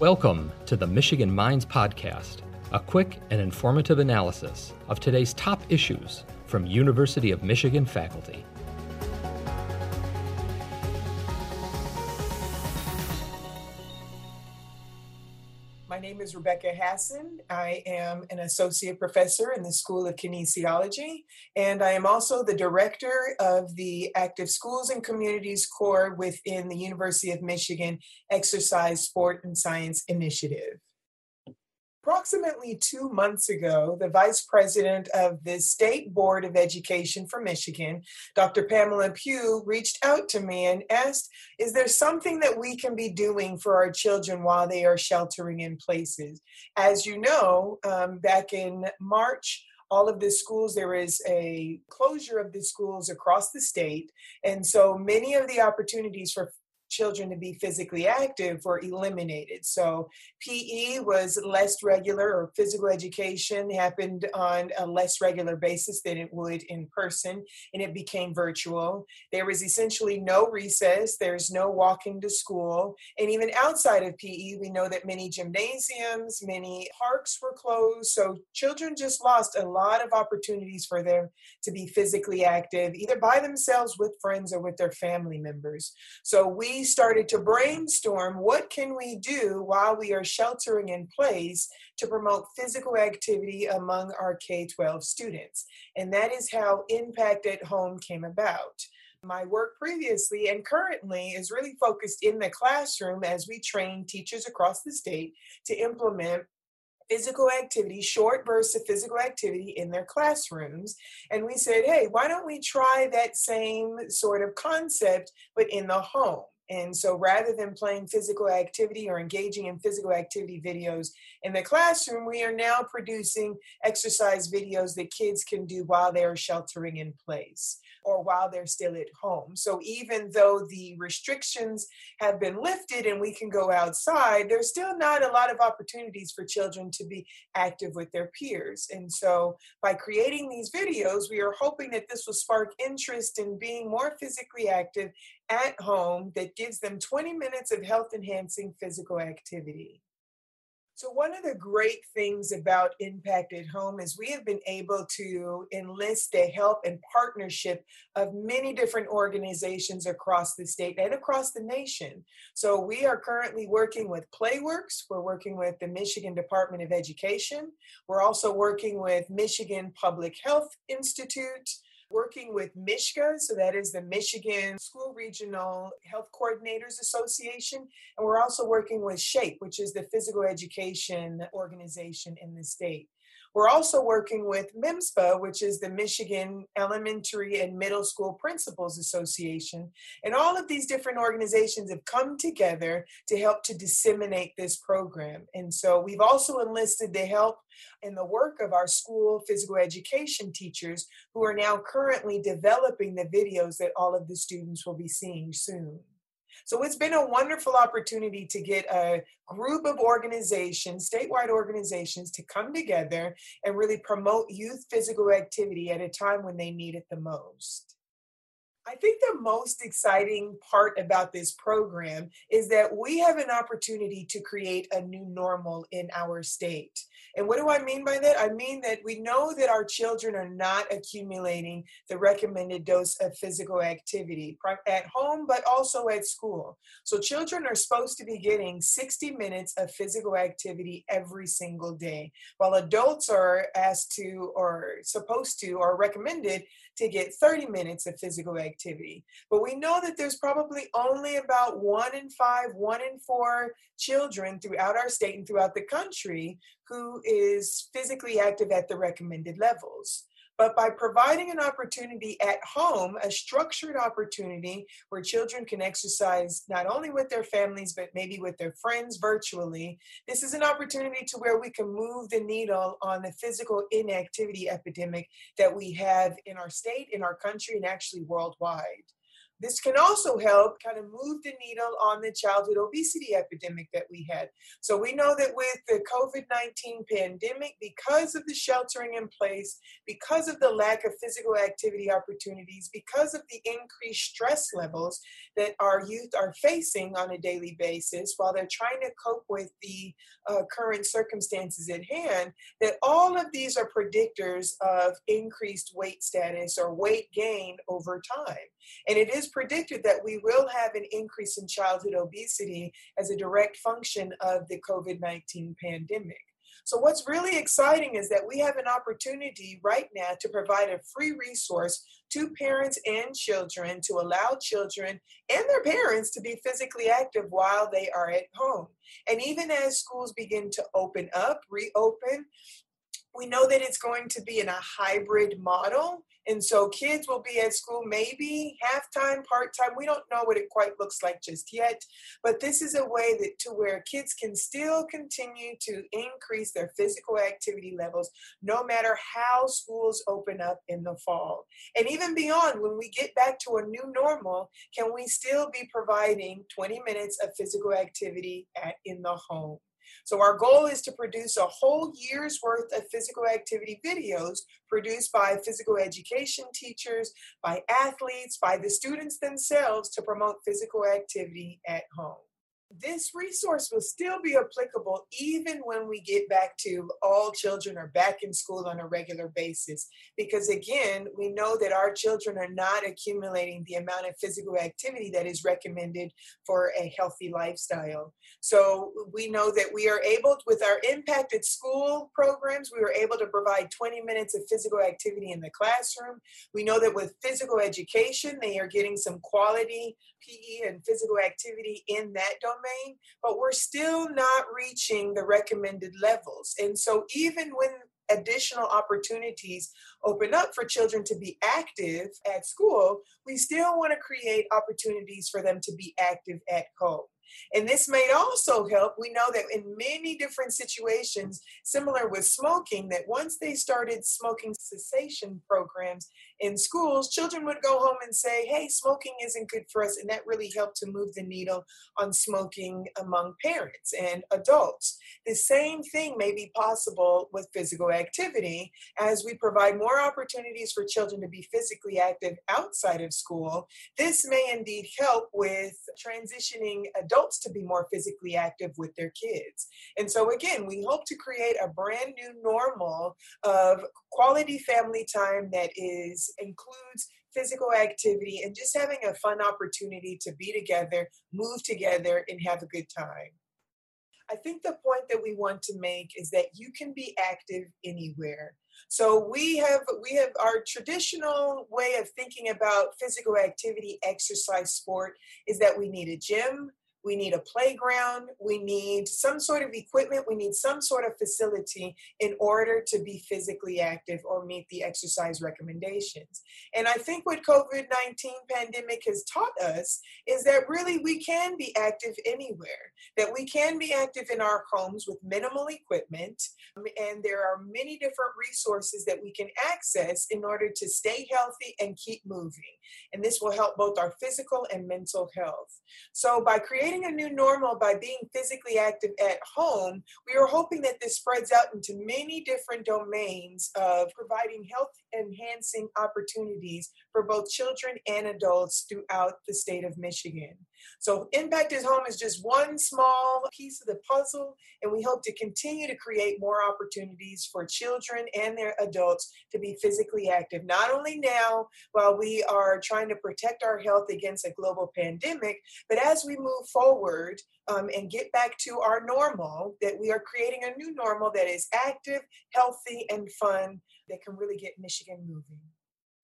Welcome to the Michigan Minds Podcast, a quick and informative analysis of today's top issues from University of Michigan faculty. Name is Rebecca Hasson. I am an associate professor in the School of Kinesiology, and I am also the director of the Active Schools and Communities Core within the University of Michigan Exercise, Sport, and Science Initiative approximately two months ago, the vice president of the State Board of Education for Michigan, Dr. Pamela Pugh, reached out to me and asked, Is there something that we can be doing for our children while they are sheltering in places? As you know, um, back in March, all of the schools, there is a closure of the schools across the state. And so many of the opportunities for children to be physically active were eliminated. So PE was less regular, or physical education happened on a less regular basis than it would in person, and it became virtual. There was essentially no recess, there's no walking to school, and even outside of PE, we know that many gymnasiums, many parks were closed. So children just lost a lot of opportunities for them to be physically active, either by themselves with friends or with their family members. So we started to brainstorm what can we do while we are sheltering in place to promote physical activity among our K-12 students. And that is how Impact at Home came about. My work previously and currently is really focused in the classroom as we train teachers across the state to implement physical activity, short bursts of physical activity in their classrooms. And we said, hey, why don't we try that same sort of concept, but in the home? And so rather than playing physical activity or engaging in physical activity videos in the classroom, we are now producing exercise videos that kids can do while they are sheltering in place or while they're still at home. So even though the restrictions have been lifted and we can go outside, there's still not a lot of opportunities for children to be active with their peers. And so by creating these videos, we are hoping that this will spark interest in being more physically active at home that gives them 20 minutes of health enhancing physical activity. So, one of the great things about Impact at Home is we have been able to enlist the help and partnership of many different organizations across the state and across the nation. So, we are currently working with Playworks, we're working with the Michigan Department of Education, we're also working with Michigan Public Health Institute working with MISHCA, so that is the Michigan School Regional Health Coordinators Association, and we're also working with SHAPE, which is the physical education organization in the state. We're also working with MEMSPA, which is the Michigan Elementary and Middle School Principals Association. And all of these different organizations have come together to help to disseminate this program. And so we've also enlisted the help and the work of our school physical education teachers who are now currently developing the videos that all of the students will be seeing soon. So it's been a wonderful opportunity to get a group of organizations, statewide organizations, to come together and really promote youth physical activity at a time when they need it the most. I think the most exciting part about this program is that we have an opportunity to create a new normal in our state. And what do I mean by that? I mean that we know that our children are not accumulating the recommended dose of physical activity at home, but also at school. So children are supposed to be getting 60 minutes of physical activity every single day, while adults are asked to, or supposed to, or recommended to get 30 minutes of physical activity. But we know that there's probably only about one in five, one in four children throughout our state and throughout the country who is physically active at the recommended levels. But by providing an opportunity at home, a structured opportunity where children can exercise not only with their families, but maybe with their friends virtually, this is an opportunity to where we can move the needle on the physical inactivity epidemic that we have in our state, in our country, and actually worldwide. This can also help kind of move the needle on the childhood obesity epidemic that we had. So we know that with the COVID 19 pandemic, because of the sheltering in place, because of the lack of physical activity opportunities, because of the increased stress levels that our youth are facing on a daily basis while they're trying to cope with the uh, current circumstances at hand, that all of these are predictors of increased weight status or weight gain over time. And it is predicted that we will have an increase in childhood obesity as a direct function of the COVID 19 pandemic. So, what's really exciting is that we have an opportunity right now to provide a free resource to parents and children to allow children and their parents to be physically active while they are at home. And even as schools begin to open up, reopen, we know that it's going to be in a hybrid model. And so kids will be at school maybe half time, part time. We don't know what it quite looks like just yet. But this is a way that to where kids can still continue to increase their physical activity levels no matter how schools open up in the fall. And even beyond, when we get back to a new normal, can we still be providing 20 minutes of physical activity at, in the home? So our goal is to produce a whole year's worth of physical activity videos produced by physical education teachers, by athletes, by the students themselves to promote physical activity at home this resource will still be applicable even when we get back to all children are back in school on a regular basis. Because again, we know that our children are not accumulating the amount of physical activity that is recommended for a healthy lifestyle. So we know that we are able, with our impacted school programs, we were able to provide 20 minutes of physical activity in the classroom. We know that with physical education, they are getting some quality PE and physical activity in that domain, but we're still not reaching the recommended levels. And so, even when additional opportunities open up for children to be active at school, we still want to create opportunities for them to be active at home. And this may also help. We know that in many different situations, similar with smoking, that once they started smoking cessation programs in schools, children would go home and say, hey, smoking isn't good for us. And that really helped to move the needle on smoking among parents and adults. The same thing may be possible with physical activity as we provide more opportunities for children to be physically active outside of school. This may indeed help with transitioning adults to be more physically active with their kids. And so, again, we hope to create a brand new normal of quality family time that is includes physical activity and just having a fun opportunity to be together, move together, and have a good time. I think the point that we want to make is that you can be active anywhere. So we have we have our traditional way of thinking about physical activity, exercise, sport is that we need a gym, we need a playground, we need some sort of equipment, we need some sort of facility in order to be physically active or meet the exercise recommendations. And I think what COVID-19 pandemic has taught us is that really we can be active anywhere, that we can be active in our homes with minimal equipment, um, and there are many different resources that we can access in order to stay healthy and keep moving. And this will help both our physical and mental health. So by creating creating a new normal by being physically active at home, we are hoping that this spreads out into many different domains of providing health enhancing opportunities for both children and adults throughout the state of Michigan. So, Impact at Home is just one small piece of the puzzle, and we hope to continue to create more opportunities for children and their adults to be physically active, not only now while we are trying to protect our health against a global pandemic, but as we move forward um, and get back to our normal, that we are creating a new normal that is active, healthy, and fun that can really get Michigan moving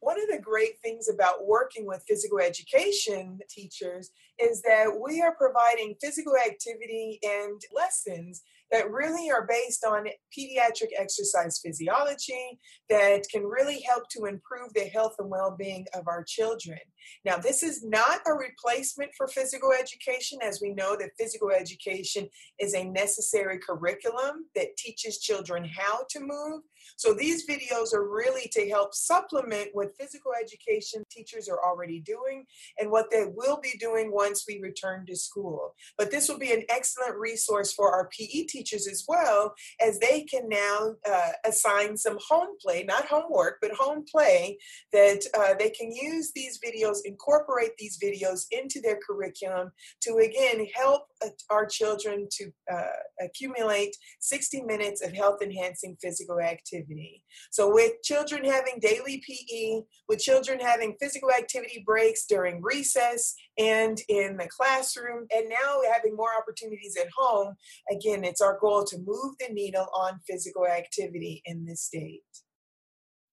one of the great things about working with physical education teachers is that we are providing physical activity and lessons that really are based on pediatric exercise physiology that can really help to improve the health and well being of our children. Now, this is not a replacement for physical education, as we know that physical education is a necessary curriculum that teaches children how to move. So, these videos are really to help supplement what physical education teachers are already doing and what they will be doing once we return to school. But this will be an excellent resource for our PE teachers as well, as they can now uh, assign some home play, not homework, but home play that uh, they can use these videos, incorporate these videos into their curriculum to again help our children to uh, accumulate 60 minutes of health enhancing physical activity. So, with children having daily PE, with children having physical activity breaks during recess and in the classroom, and now having more opportunities at home, again, it's our goal to move the needle on physical activity in this state.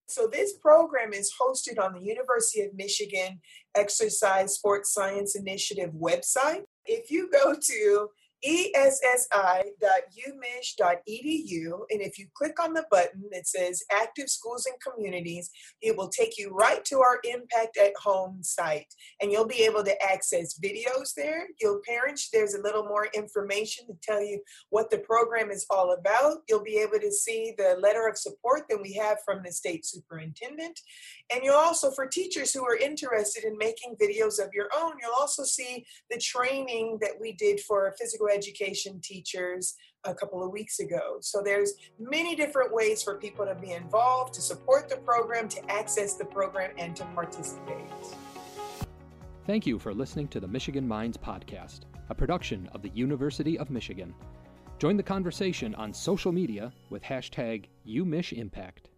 So, this program is hosted on the University of Michigan Exercise Sports Science Initiative website. If you go to essi.umich.edu. And if you click on the button that says Active Schools and Communities, it will take you right to our Impact at Home site. And you'll be able to access videos there. You'll parents, there's a little more information to tell you what the program is all about. You'll be able to see the letter of support that we have from the state superintendent. And you'll also, for teachers who are interested in making videos of your own, you'll also see the training that we did for physical education teachers a couple of weeks ago. So there's many different ways for people to be involved, to support the program, to access the program, and to participate. Thank you for listening to the Michigan Minds podcast, a production of the University of Michigan. Join the conversation on social media with hashtag UMichImpact.